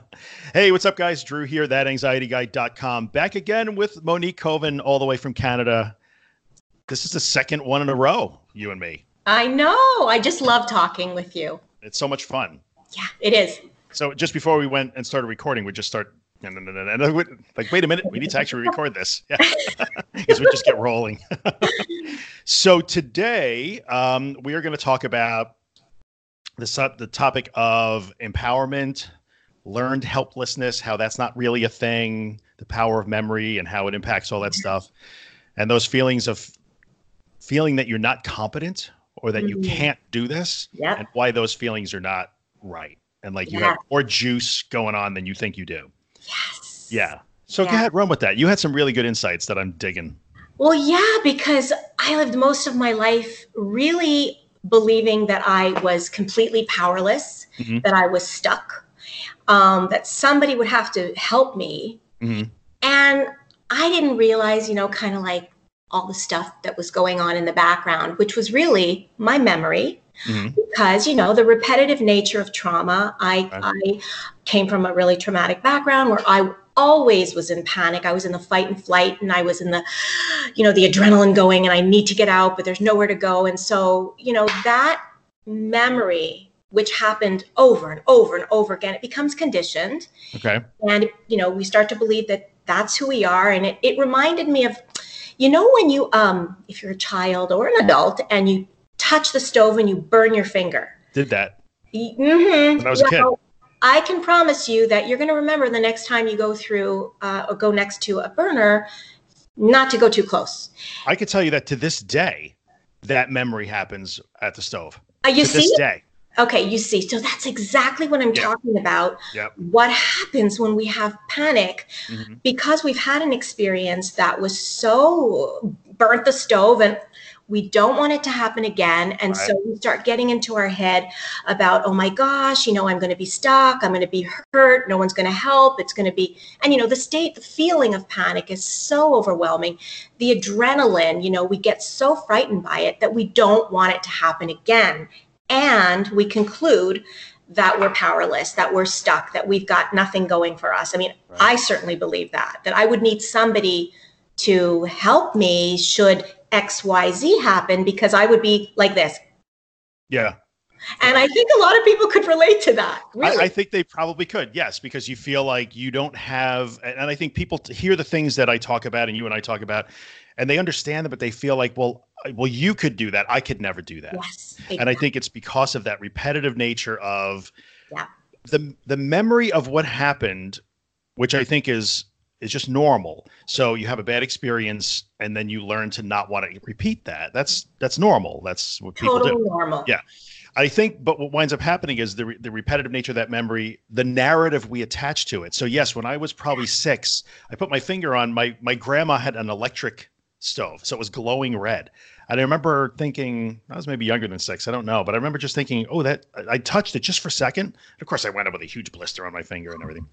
hey, what's up, guys? Drew here, thatanxietyguy.com. Back again with Monique Koven, all the way from Canada. This is the second one in a row, you and me. I know. I just love talking with you. It's so much fun. Yeah, it is. So just before we went and started recording, we just start and, and, and, and like, wait a minute, we need to actually record this. Yeah, because we just get rolling. so today, um, we are going to talk about the the topic of empowerment, learned helplessness, how that's not really a thing, the power of memory, and how it impacts all that stuff, and those feelings of feeling that you're not competent or that mm-hmm. you can't do this, yep. and why those feelings are not right, and like you have more juice going on than you think you do. Yes. Yeah. So yeah. go ahead, run with that. You had some really good insights that I'm digging. Well, yeah, because I lived most of my life really believing that I was completely powerless, mm-hmm. that I was stuck, um, that somebody would have to help me. Mm-hmm. And I didn't realize, you know, kind of like all the stuff that was going on in the background, which was really my memory. Mm-hmm. Because you know the repetitive nature of trauma. I I came from a really traumatic background where I always was in panic. I was in the fight and flight and I was in the, you know, the adrenaline going and I need to get out, but there's nowhere to go. And so, you know, that memory, which happened over and over and over again, it becomes conditioned. Okay. And, you know, we start to believe that that's who we are. And it, it reminded me of, you know, when you, um, if you're a child or an adult and you touch the stove and you burn your finger. Did that. Mm-hmm. When I was well, a kid. I can promise you that you're going to remember the next time you go through uh, or go next to a burner, not to go too close. I can tell you that to this day, that memory happens at the stove. Uh, you to see, this day. Okay, you see. So that's exactly what I'm talking about. Yep. What happens when we have panic mm-hmm. because we've had an experience that was so burnt the stove and we don't want it to happen again. And right. so we start getting into our head about, oh my gosh, you know, I'm going to be stuck. I'm going to be hurt. No one's going to help. It's going to be, and you know, the state, the feeling of panic is so overwhelming. The adrenaline, you know, we get so frightened by it that we don't want it to happen again. And we conclude that we're powerless, that we're stuck, that we've got nothing going for us. I mean, right. I certainly believe that, that I would need somebody to help me should XYZ happen because I would be like this. Yeah. And I think a lot of people could relate to that. Really. I, I, think they probably could, yes, because you feel like you don't have, and I think people hear the things that I talk about and you and I talk about, and they understand them, but they feel like, well, well, you could do that. I could never do that. Yes, exactly. And I think it's because of that repetitive nature of yeah. the the memory of what happened, which I think is is just normal. So you have a bad experience and then you learn to not want to repeat that. That's that's normal. That's what people totally do. normal. Yeah. I think, but what winds up happening is the, re- the repetitive nature of that memory, the narrative we attach to it. So yes, when I was probably six, I put my finger on my my grandma had an electric stove, so it was glowing red. And I remember thinking, I was maybe younger than six, I don't know, but I remember just thinking, oh, that I touched it just for a second. And of course, I went up with a huge blister on my finger and everything.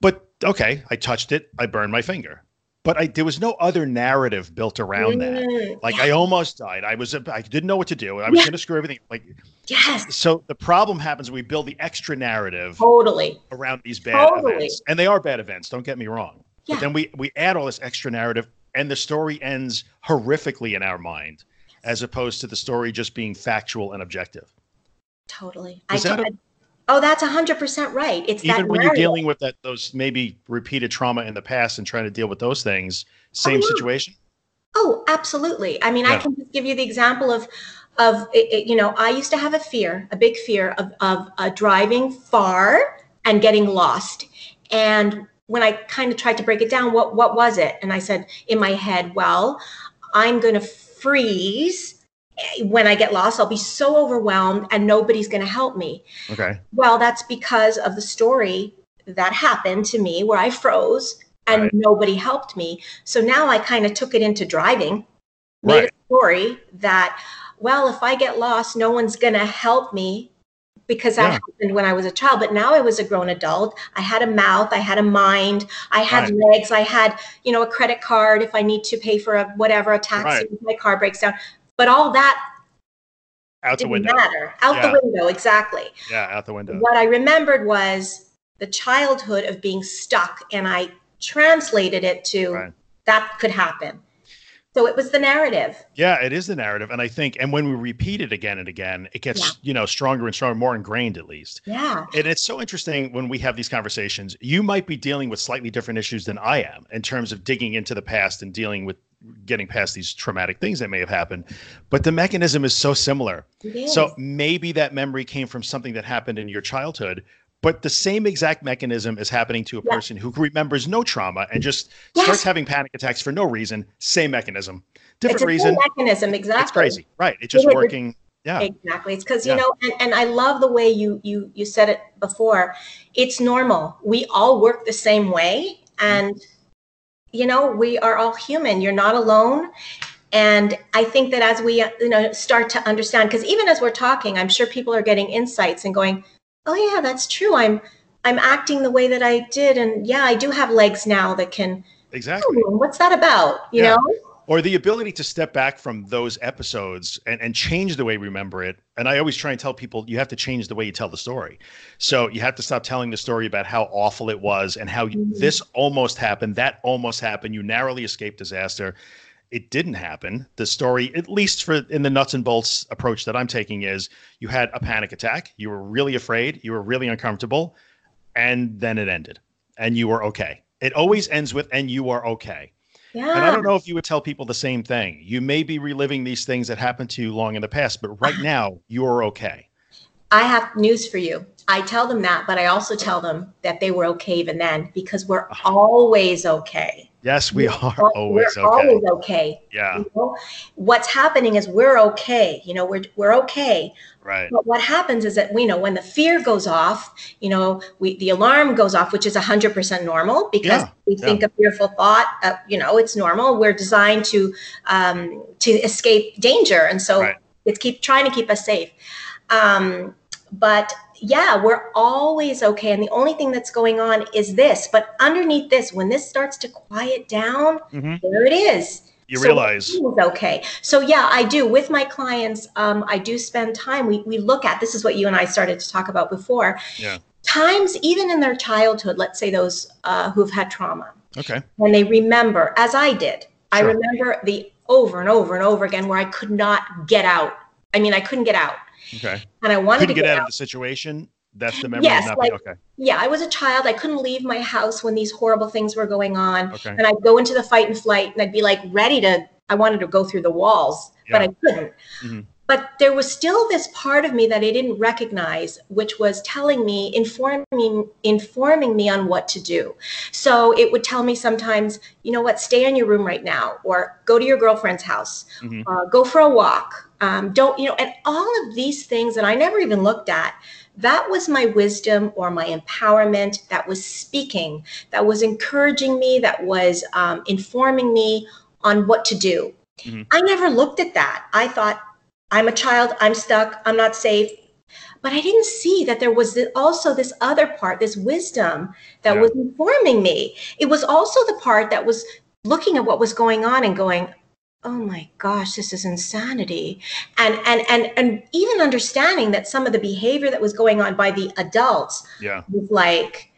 But okay, I touched it, I burned my finger. But I, there was no other narrative built around that. Mm, like. I almost died. I was I didn't know what to do. I was going to screw everything. Like yes. So the problem happens when we build the extra narrative totally around these bad totally. events, and they are bad events. Don't get me wrong. Yeah. But then we we add all this extra narrative, and the story ends horrifically in our mind, as opposed to the story just being factual and objective. Totally. Is I, that a, Oh, that's hundred percent right. It's even when you're dealing with that those maybe repeated trauma in the past and trying to deal with those things. Same oh, yeah. situation. Oh, absolutely. I mean, yeah. I can just give you the example of of you know, I used to have a fear, a big fear of of uh, driving far and getting lost. And when I kind of tried to break it down, what what was it? And I said in my head, well, I'm going to freeze eh, when I get lost, I'll be so overwhelmed and nobody's going to help me. Okay. Well, that's because of the story that happened to me where I froze and right. nobody helped me. So now I kind of took it into driving, made right. a story that, well, if I get lost, no one's going to help me because that yeah. happened when I was a child. But now I was a grown adult. I had a mouth, I had a mind, I had right. legs, I had, you know, a credit card if I need to pay for a whatever, a taxi right. if my car breaks down. But all that out the window. matter. Out yeah. the window, exactly. Yeah, out the window. What I remembered was the childhood of being stuck and I translated it to right. that could happen. So it was the narrative. Yeah, it is the narrative. And I think, and when we repeat it again and again, it gets, yeah. you know, stronger and stronger, more ingrained at least. Yeah. And it's so interesting when we have these conversations. You might be dealing with slightly different issues than I am in terms of digging into the past and dealing with getting past these traumatic things that may have happened. But the mechanism is so similar. So maybe that memory came from something that happened in your childhood, but the same exact mechanism is happening to a yeah. person who remembers no trauma and just yes. starts having panic attacks for no reason. Same mechanism, different reason. mechanism, exactly. It's crazy, right? It's just working. Yeah, exactly. It's because you know, and, and I love the way you you you said it before. It's normal. We all work the same way, mm-hmm. and you know, we are all human. You're not alone. And I think that as we, you know, start to understand, because even as we're talking, I'm sure people are getting insights and going, oh yeah that's true i'm i'm acting the way that i did and yeah i do have legs now that can exactly oh, what's that about you yeah. know or the ability to step back from those episodes and, and change the way we remember it. And I always try and tell people you have to change the way you tell the story. So you have to stop telling the story about how awful it was and how mm-hmm. this almost happened, that almost happened. You narrowly escaped disaster it didn't happen. The story, at least for in the nuts and bolts approach that I'm taking, is you had a panic attack. You were really afraid. You were really uncomfortable, and then it ended, and you were okay. It always ends with "and you are okay." Yeah. And I don't know if you would tell people the same thing. You may be reliving these things that happened to you long in the past, but right ah. now you're okay. I have news for you. I tell them that, but I also tell them that they were okay even then because we're ah. always okay. Yes, we are always we're okay. Always okay. Yeah. You know? What's happening is we're okay. You know, we're we're okay. Right. But what happens is that we you know when the fear goes off, you know, we the alarm goes off, which is hundred percent normal because yeah. we think yeah. a fearful thought. Uh, you know, it's normal. We're designed to um, to escape danger, and so right. it's keep trying to keep us safe. Um, but yeah, we're always okay. And the only thing that's going on is this. But underneath this, when this starts to quiet down, mm-hmm. there it is. You so realize okay. So yeah, I do with my clients. Um, I do spend time. We we look at this is what you and I started to talk about before. Yeah. Times even in their childhood, let's say those uh, who've had trauma. Okay. When they remember, as I did, sure. I remember the over and over and over again where I could not get out. I mean, I couldn't get out. Okay. And I wanted to get, get out, of the situation. That's the memory. Yes, like, okay. Yeah, I was a child. I couldn't leave my house when these horrible things were going on. Okay. And I'd go into the fight and flight, and I'd be like ready to. I wanted to go through the walls, yeah. but I couldn't. Mm-hmm. But there was still this part of me that I didn't recognize, which was telling me, informing me, informing me on what to do. So it would tell me sometimes, you know what, stay in your room right now, or go to your girlfriend's house, mm-hmm. uh, go for a walk, um, don't you know and all of these things that i never even looked at that was my wisdom or my empowerment that was speaking that was encouraging me that was um, informing me on what to do mm-hmm. i never looked at that i thought i'm a child i'm stuck i'm not safe. But i didn't see that there was also this other part this wisdom that yeah. was informing me. It was also the part that was looking at what was going on and going oh my gosh this is insanity. And and and and even understanding that some of the behavior that was going on by the adults yeah. was like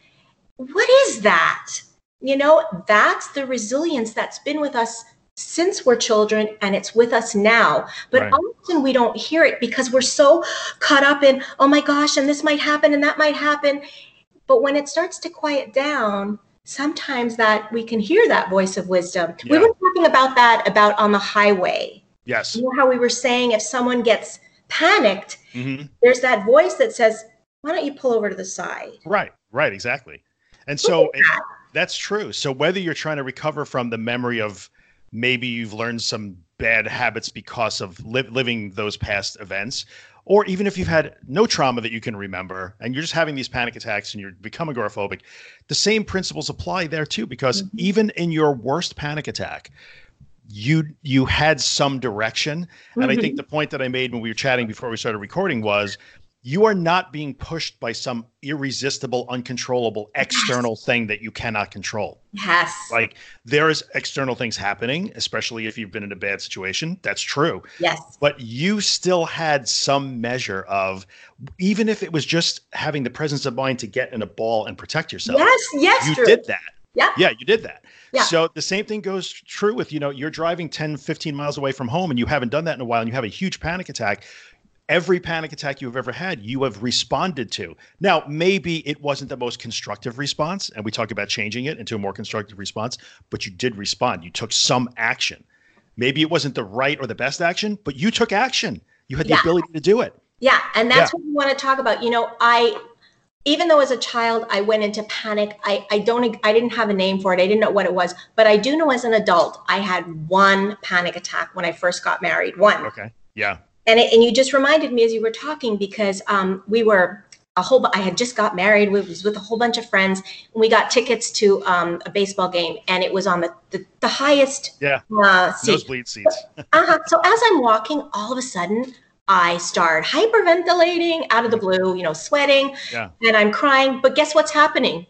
what is that? You know that's the resilience that's been with us since we're children and it's with us now but right. often we don't hear it because we're so caught up in oh my gosh and this might happen and that might happen but when it starts to quiet down sometimes that we can hear that voice of wisdom. Yeah. We were talking about that about on the highway. Yes. You know how we were saying if someone gets panicked, mm-hmm. there's that voice that says, "Why don't you pull over to the side?" Right. Right. Exactly. And so that. that's true. So whether you're trying to recover from the memory of maybe you've learned some bad habits because of li- living those past events or even if you've had no trauma that you can remember and you're just having these panic attacks and you're becoming agoraphobic, the same principles apply there too. Because mm-hmm. even in your worst panic attack, you you had some direction. Mm-hmm. And I think mm-hmm. the point that I made when we were chatting before we started recording was you are not being pushed by some irresistible, uncontrollable external yes. thing that you cannot control. Yes. Like there is external things happening, especially if you've been in a bad situation. That's true. Yes. But you still had some measure of, even if it was just having the presence of mind to get in a ball and protect yourself. Yes. Yes. You did that. Yeah. Yeah, you did that. Yeah. So the same thing goes true with, you know, you're driving 10, 15 miles away from home and you haven't done that in a while and you have a huge panic attack every panic attack you've ever had, you have responded to. Now, maybe it wasn't the most constructive response, and we talk about changing it into a more constructive response, but you did respond. You took some action. Maybe it wasn't the right or the best action, but you took action. You had the yeah. ability to do it. Yeah, and that's yeah. what we want to talk about. You know, I even though as a child I went into panic, I, I don't I didn't have a name for it. I didn't know what it was, but I do know as an adult I had one panic attack when I first got married. One. Okay. Yeah and it, and you just reminded me as you were talking because um, we were a whole I had just got married. We was with a whole bunch of friends, and we got tickets to um, a baseball game, and it was on the the, the highest yeah uh, seat. nosebleed seats. uh-huh. So as I'm walking, all of a sudden. I start hyperventilating out of the blue, you know, sweating, yeah. and I'm crying. But guess what's happening?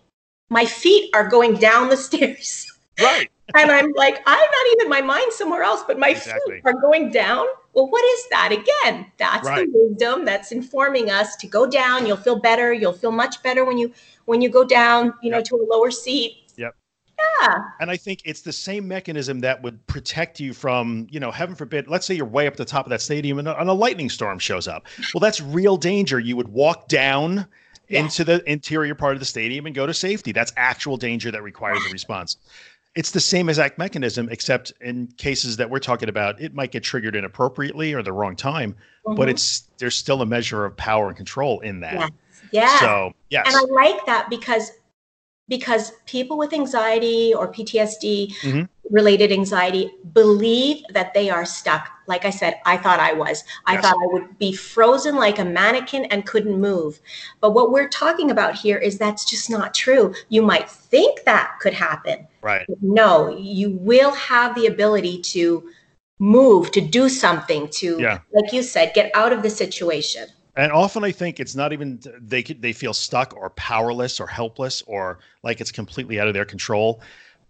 My feet are going down the stairs. Right. and I'm like, I'm not even my mind somewhere else, but my exactly. feet are going down well, what is that? Again, that's right. the wisdom that's informing us to go down. You'll feel better. You'll feel much better when you when you go down, you know, to a lower seat. Yep. Yeah. And I think it's the same mechanism that would protect you from, you know, heaven forbid, let's say you're way up the top of that stadium and a, and a lightning storm shows up. Well, that's real danger. You would walk down yeah. into the interior part of the stadium and go to safety. That's actual danger that requires a response it's the same exact mechanism, except in cases that we're talking about, it might get triggered inappropriately or the wrong time, mm-hmm. but it's there's still a measure of power and control in that. Yes. Yeah. So yes. And I like that because because people with anxiety or PTSD mm-hmm. Related anxiety believe that they are stuck. Like I said, I thought I was. I yes. thought I would be frozen like a mannequin and couldn't move. But what we're talking about here is that's just not true. You might think that could happen. Right. no, you will have the ability to move, to do something, to, yeah. like you said, get out of the situation. And often I think it's not even they they feel stuck or powerless or helpless or like it's completely out of their control.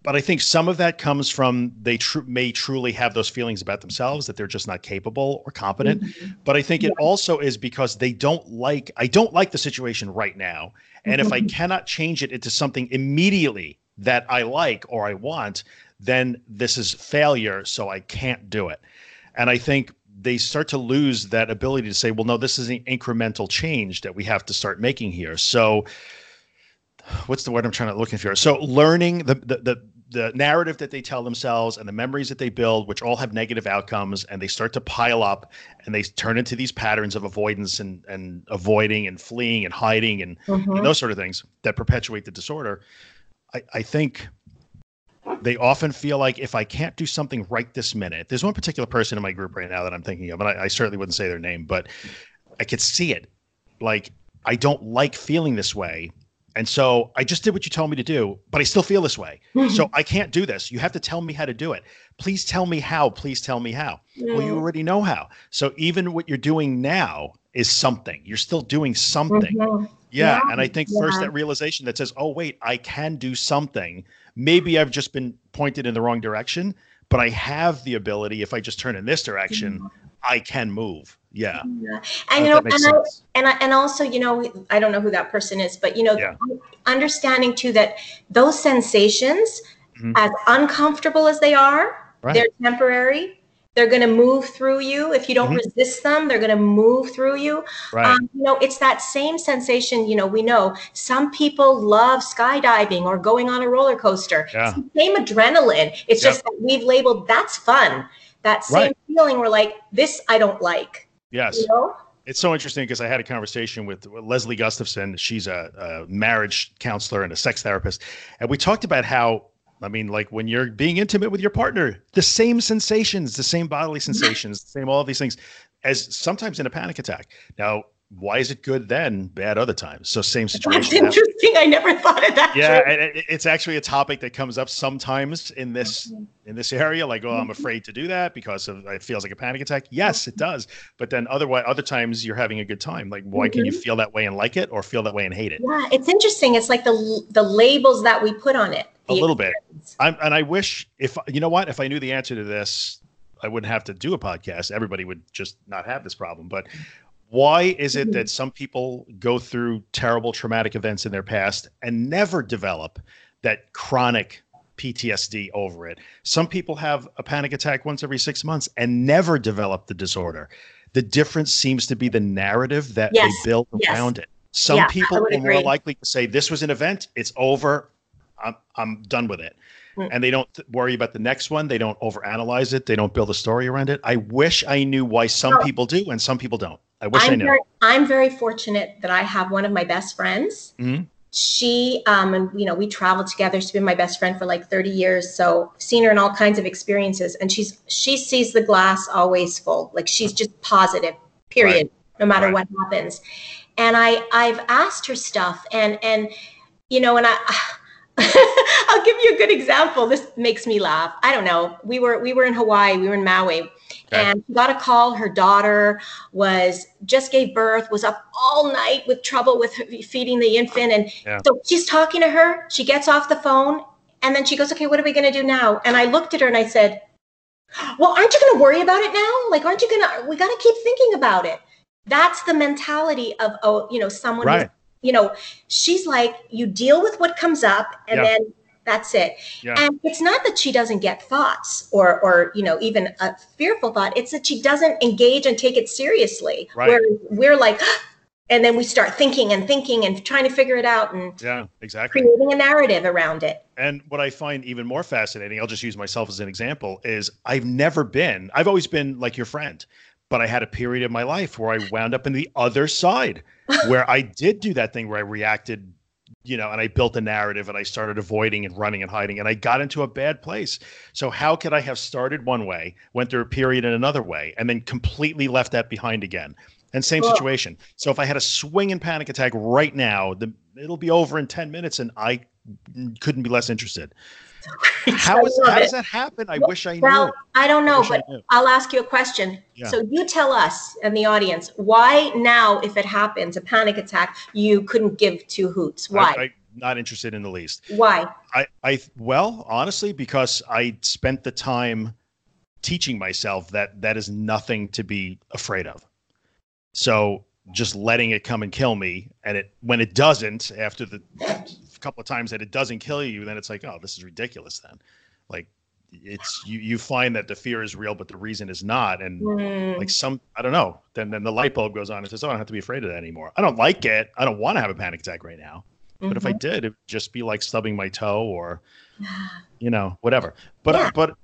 But I think some of that comes from they tr- may truly have those feelings about themselves that they're just not capable or competent. Mm-hmm. But I think yeah. it also is because they don't like I don't like the situation right now. And mm-hmm. if I mm-hmm. cannot change it into something immediately that I like or I want, then this is failure. So I can't do it. And I think they start to lose that ability to say, well, no, this is an incremental change that we have to start making here. So, what's the word I'm trying to look for? So, learning the, the the the narrative that they tell themselves and the memories that they build, which all have negative outcomes, and they start to pile up and they turn into these patterns of avoidance and and avoiding and fleeing and hiding and, mm-hmm. and those sort of things that perpetuate the disorder. I, I think they often feel like if I can't do something right this minute, there's one particular person in my group right now that I'm thinking of, and I, I certainly wouldn't say their name, but I could see it. Like, I don't like feeling this way. And so I just did what you told me to do, but I still feel this way. Mm-hmm. So I can't do this. You have to tell me how to do it. Please tell me how. Please tell me how. Mm-hmm. Well, you already know how. So even what you're doing now is something. You're still doing something. Mm-hmm. Yeah. yeah. And I think yeah. first that realization that says, oh, wait, I can do something maybe I've just been pointed in the wrong direction, but I have the ability. If I just turn in this direction, mm-hmm. I can move. Yeah. yeah. And, you know, and, I, and, I, and also, you know, I don't know who that person is, but, you know, yeah. understanding too that those sensations, mm-hmm. as uncomfortable as they are, right. they're temporary they're going to move through you. If you don't mm-hmm. resist them, they're going to move through you. Right. Um, you know, it's that same sensation. You know, we know some people love skydiving or going on a roller coaster. Yeah. same adrenaline. It's yep. just that we've labeled that's fun. That same right. feeling. We're like, this I don't like. Yes. You know? It's so interesting because I had a conversation with Leslie Gustafson. She's a, a marriage counselor and a sex therapist, and we talked about how I mean, like when you're being intimate with your partner, the same sensations, the same bodily sensations, the same all of these things as sometimes in a panic attack. Now, why is it good then, bad other times? So same situation. That's interesting. I never thought of that. Yeah, it, it's actually a topic that comes up sometimes in this mm-hmm. in this area. Like, oh, I'm mm-hmm. afraid to do that because of it feels like a panic attack. Yes, it does. But then otherwise, other times you're having a good time. Like, why mm-hmm. can you mm-hmm. feel that way and like it, or feel that way and hate it? Yeah, it's interesting. It's like the the labels that we put on it. A little bit. I'm, and I wish if you know what, if I knew the answer to this, I wouldn't have to do a podcast. Everybody would just not have this problem. But why is it that mm-hmm. some people go through terrible traumatic events in their past and never develop that chronic PTSD over it? Some people have a panic attack once every six months and never develop the disorder. The difference seems to be the narrative that yes. they build yes. around it. Some yeah, people are more likely to say, This was an event, it's over, I'm, I'm done with it. Mm. And they don't th- worry about the next one. They don't overanalyze it. They don't build a story around it. I wish I knew why some people do and some people don't. I wish I'm I knew. Very, I'm very fortunate that I have one of my best friends. Mm-hmm. She, um, and you know, we traveled together. She's been my best friend for like 30 years. So seen her in all kinds of experiences, and she's she sees the glass always full. Like she's just positive. Period. Right. No matter right. what happens. And I I've asked her stuff, and and you know, and I. I'll give you a good example. This makes me laugh. I don't know. We were we were in Hawaii. We were in Maui, Okay. And she got a call. Her daughter was just gave birth, was up all night with trouble with feeding the infant. And yeah. so she's talking to her. She gets off the phone and then she goes, Okay, what are we going to do now? And I looked at her and I said, Well, aren't you going to worry about it now? Like, aren't you going to, we got to keep thinking about it. That's the mentality of, oh, you know, someone, right. you know, she's like, you deal with what comes up and yeah. then that's it. Yeah. And it's not that she doesn't get thoughts or or you know even a fearful thought. It's that she doesn't engage and take it seriously. Right. Where we're like and then we start thinking and thinking and trying to figure it out and yeah exactly creating a narrative around it and what i find even more fascinating i'll just use myself as an example is i've never been i've always been like your friend but i had a period of my life where i wound up in the other side where i did do that thing where i reacted you know, and I built a narrative and I started avoiding and running and hiding and I got into a bad place. So how could I have started one way, went through a period in another way, and then completely left that behind again? And same well, situation. So if I had a swing and panic attack right now, the, it'll be over in 10 minutes and I mm, couldn't be less interested. How, is, how does that happen? I wish I knew. Well, I don't know, I but I'll ask you a question. Yeah. So you tell us and the audience why now, if it happens, a panic attack, you couldn't give two hoots. Why? I, I, not interested in the least. Why? I, I well, honestly, because I spent the time teaching myself that that is nothing to be afraid of. So just letting it come and kill me, and it when it doesn't, after the couple of times that it doesn't kill you, then it's like, oh, this is ridiculous. Then, like, it's you you find that the fear is real, but the reason is not, and mm. like some I don't know. Then then the light bulb goes on and says, oh, I don't have to be afraid of that anymore. I don't like it. I don't want to have a panic attack right now. Mm-hmm. But if I mm-hmm. did, it'd just be like stubbing my toe or, you know, whatever. But yeah. but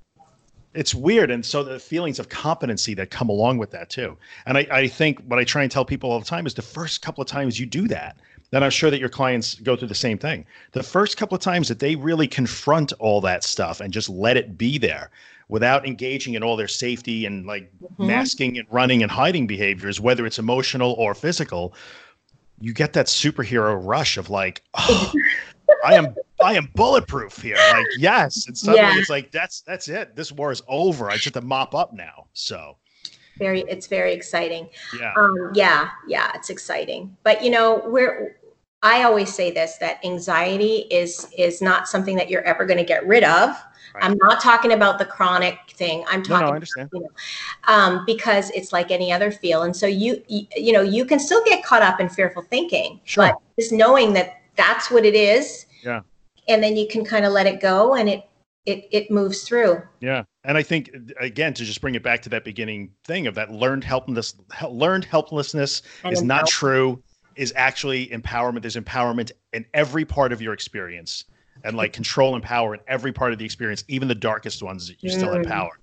it's weird and so the feelings of competency that come along with that too and I, I think what i try and tell people all the time is the first couple of times you do that then I'm sure that your clients go through the same thing. The first couple of times that they really confront all that stuff and just let it be there without engaging in all their safety and like mm-hmm. masking and running and hiding behaviors, whether it's emotional or physical, you get that superhero rush of like, oh, I am I am bulletproof here. Like, yes. And suddenly yeah. it's like that's that's it. This war is over. I just have to mop up now. So very it's very exciting. Yeah. Um, yeah yeah it's exciting. But you know we're i always say this that anxiety is is not something that you're ever going to get rid of. Right. i'm not talking about the chronic thing. I'm talking no, no, I understand. About, you know, um, because it's like any other feel and so you, you you know you can still get caught up in fearful thinking sure. but just knowing that that's what it is yeah. and then you can kind of let it go and it it it moves through. Yeah, and I think again to just bring it back to that beginning thing of that learned helplessness, learned helplessness and is not true. Is actually empowerment. There's empowerment in every part of your experience, and like control and power in every part of the experience, even the darkest ones. You still have mm. power,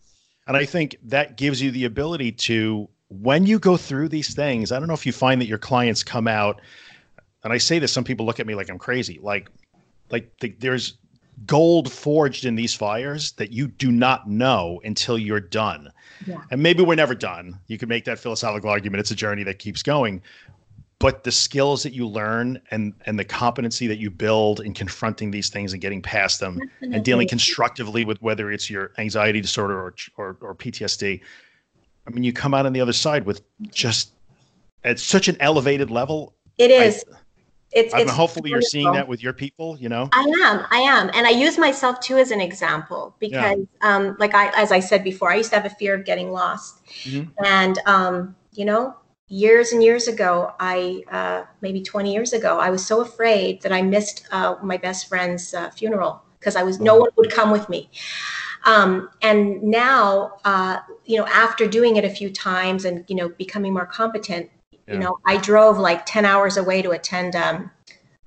and I think that gives you the ability to when you go through these things. I don't know if you find that your clients come out, and I say this. Some people look at me like I'm crazy. Like, like the, there's gold forged in these fires that you do not know until you're done. Yeah. And maybe we're never done. You could make that philosophical argument. It's a journey that keeps going. but the skills that you learn and and the competency that you build in confronting these things and getting past them Definitely. and dealing constructively with whether it's your anxiety disorder or, or or PTSD I mean you come out on the other side with just at such an elevated level it is I, it's, I mean, hopefully you're seeing that with your people you know? I am i am. And i use myself too as an example because yeah. um like i as i said before i used to have a fear of getting lost. Mm-hmm. and um you know years and years ago i uh, maybe 20 years ago i was so afraid that i missed uh, my best friend's uh, funeral because i was no one would come with me. Um, and now uh, you know after doing it a few times and you know becoming more competent yeah. you know i drove like 10 hours away to attend um,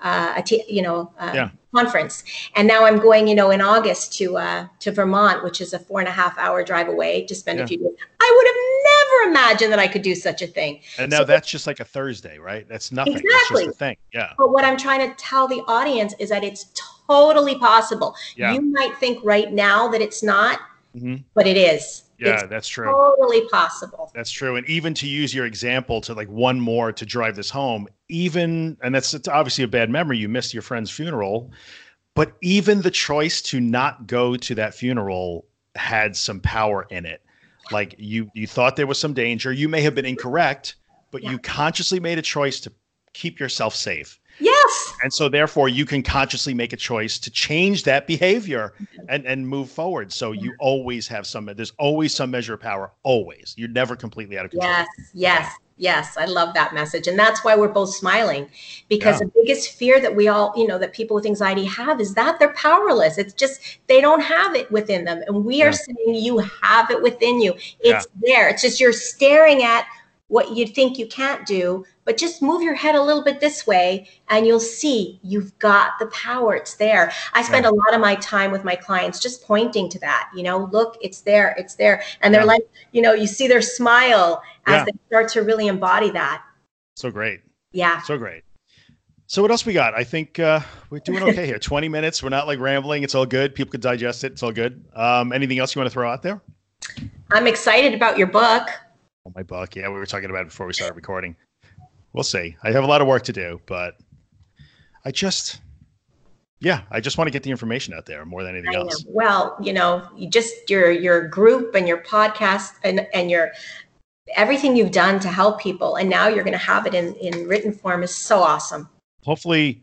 uh, a t- you know uh, yeah. conference and now i'm going you know in august to uh, to vermont which is a four and a half hour drive away to spend yeah. a few days i would have never imagined that i could do such a thing and now so, that's just like a thursday right that's nothing exactly that's thing yeah but what i'm trying to tell the audience is that it's totally possible yeah. you might think right now that it's not mm-hmm. but it is yeah, it's that's true. Totally possible. That's true. And even to use your example to like one more to drive this home, even and that's it's obviously a bad memory. You missed your friend's funeral, but even the choice to not go to that funeral had some power in it. Like you you thought there was some danger. You may have been incorrect, but yeah. you consciously made a choice to keep yourself safe. Yes. And so therefore you can consciously make a choice to change that behavior and, and move forward. So you always have some there's always some measure of power. Always. You're never completely out of control. Yes, yes, yes. I love that message. And that's why we're both smiling. Because yeah. the biggest fear that we all, you know, that people with anxiety have is that they're powerless. It's just they don't have it within them. And we are saying you have it within you. It's yeah. there. It's just you're staring at what you think you can't do, but just move your head a little bit this way and you'll see you've got the power. It's there. I spend yeah. a lot of my time with my clients just pointing to that, you know, look, it's there, it's there. And they're yeah. like, you know, you see their smile as yeah. they start to really embody that. So great. Yeah. So great. So what else we got? I think uh, we're doing okay here. 20 minutes. We're not like rambling. It's all good. People could digest it. It's all good. Um, anything else you want to throw out there? I'm excited about your book my book. Yeah, we were talking about it before we started recording. We'll see. I have a lot of work to do, but I just, yeah, I just want to get the information out there more than anything else. Well, you know, you just your your group and your podcast and and your everything you've done to help people, and now you're going to have it in in written form is so awesome. Hopefully,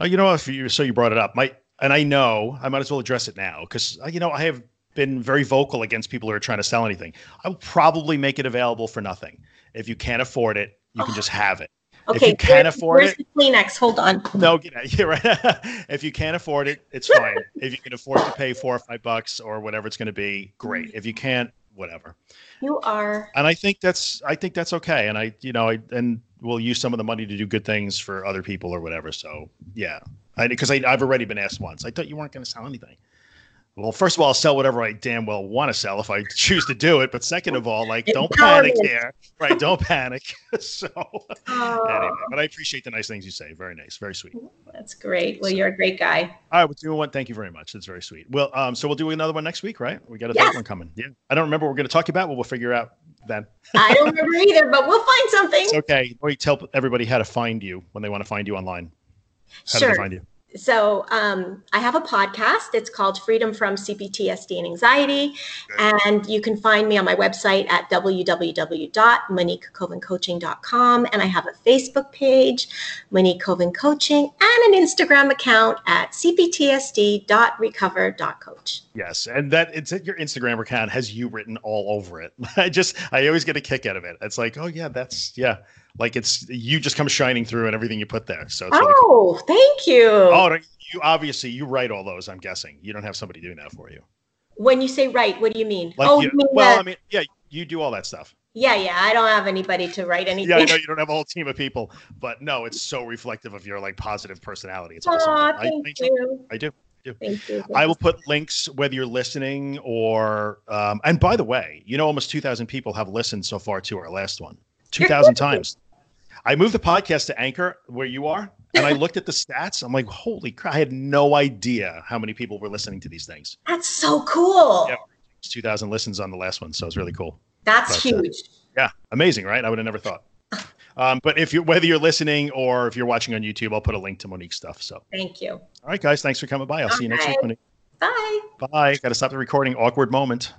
uh, you know, if you so you brought it up, my and I know I might as well address it now because uh, you know I have been very vocal against people who are trying to sell anything. I will probably make it available for nothing. If you can't afford it, you can just have it. Okay, if you can't afford where's it, the Kleenex? Hold on. No, yeah, right. if you can't afford it, it's fine. if you can afford to pay four or five bucks or whatever it's going to be, great. If you can't, whatever. You are. And I think that's I think that's okay. And I, you know, I and we'll use some of the money to do good things for other people or whatever. So yeah, because I've already been asked once. I thought you weren't going to sell anything well, first of all, I'll sell whatever I damn well want to sell if I choose to do it. But second of all, like, don't panic here, right? Don't panic. so, anyway, but I appreciate the nice things you say. Very nice, very sweet. That's great. Well, so, you're a great guy. All right, we'll do one. Thank you very much. That's very sweet. Well, um, so we'll do another one next week, right? We got a yes. third one coming. Yeah, I don't remember what we're going to talk about, but we'll figure out then. I don't remember either, but we'll find something. It's okay. Wait, tell everybody how to find you when they want to find you online. How sure. do they find you? So um, I have a podcast. It's called Freedom from CPTSD and Anxiety. And you can find me on my website at www.moniquekovencoaching.com. And I have a Facebook page, Monique Koven Coaching, and an Instagram account at cptsd.recover.coach. Yes. And that it's your Instagram account has you written all over it. I just, I always get a kick out of it. It's like, oh, yeah, that's, yeah. Like it's you just come shining through and everything you put there. So oh, really cool. thank you. Oh, you obviously you write all those. I'm guessing you don't have somebody doing that for you. When you say write, what do you mean? Like oh, you, mean well, that? I mean, yeah, you do all that stuff. Yeah, yeah. I don't have anybody to write anything. Yeah, I know you don't have a whole team of people, but no, it's so reflective of your like positive personality. It's awesome. Aww, thank I, you. I do. Thank you. I will put links whether you're listening or um, and by the way, you know almost 2000 people have listened so far to our last one. 2000 times. I moved the podcast to Anchor, where you are, and I looked at the stats. I'm like, holy crap! I had no idea how many people were listening to these things. That's so cool. Yeah, 2,000 listens on the last one, so it's really cool. That's but, uh, huge. Uh, yeah, amazing, right? I would have never thought. Um, but if you whether you're listening or if you're watching on YouTube, I'll put a link to Monique's stuff. So thank you. All right, guys, thanks for coming by. I'll see you next week, Monique. Bye. Bye. Got to stop the recording. Awkward moment.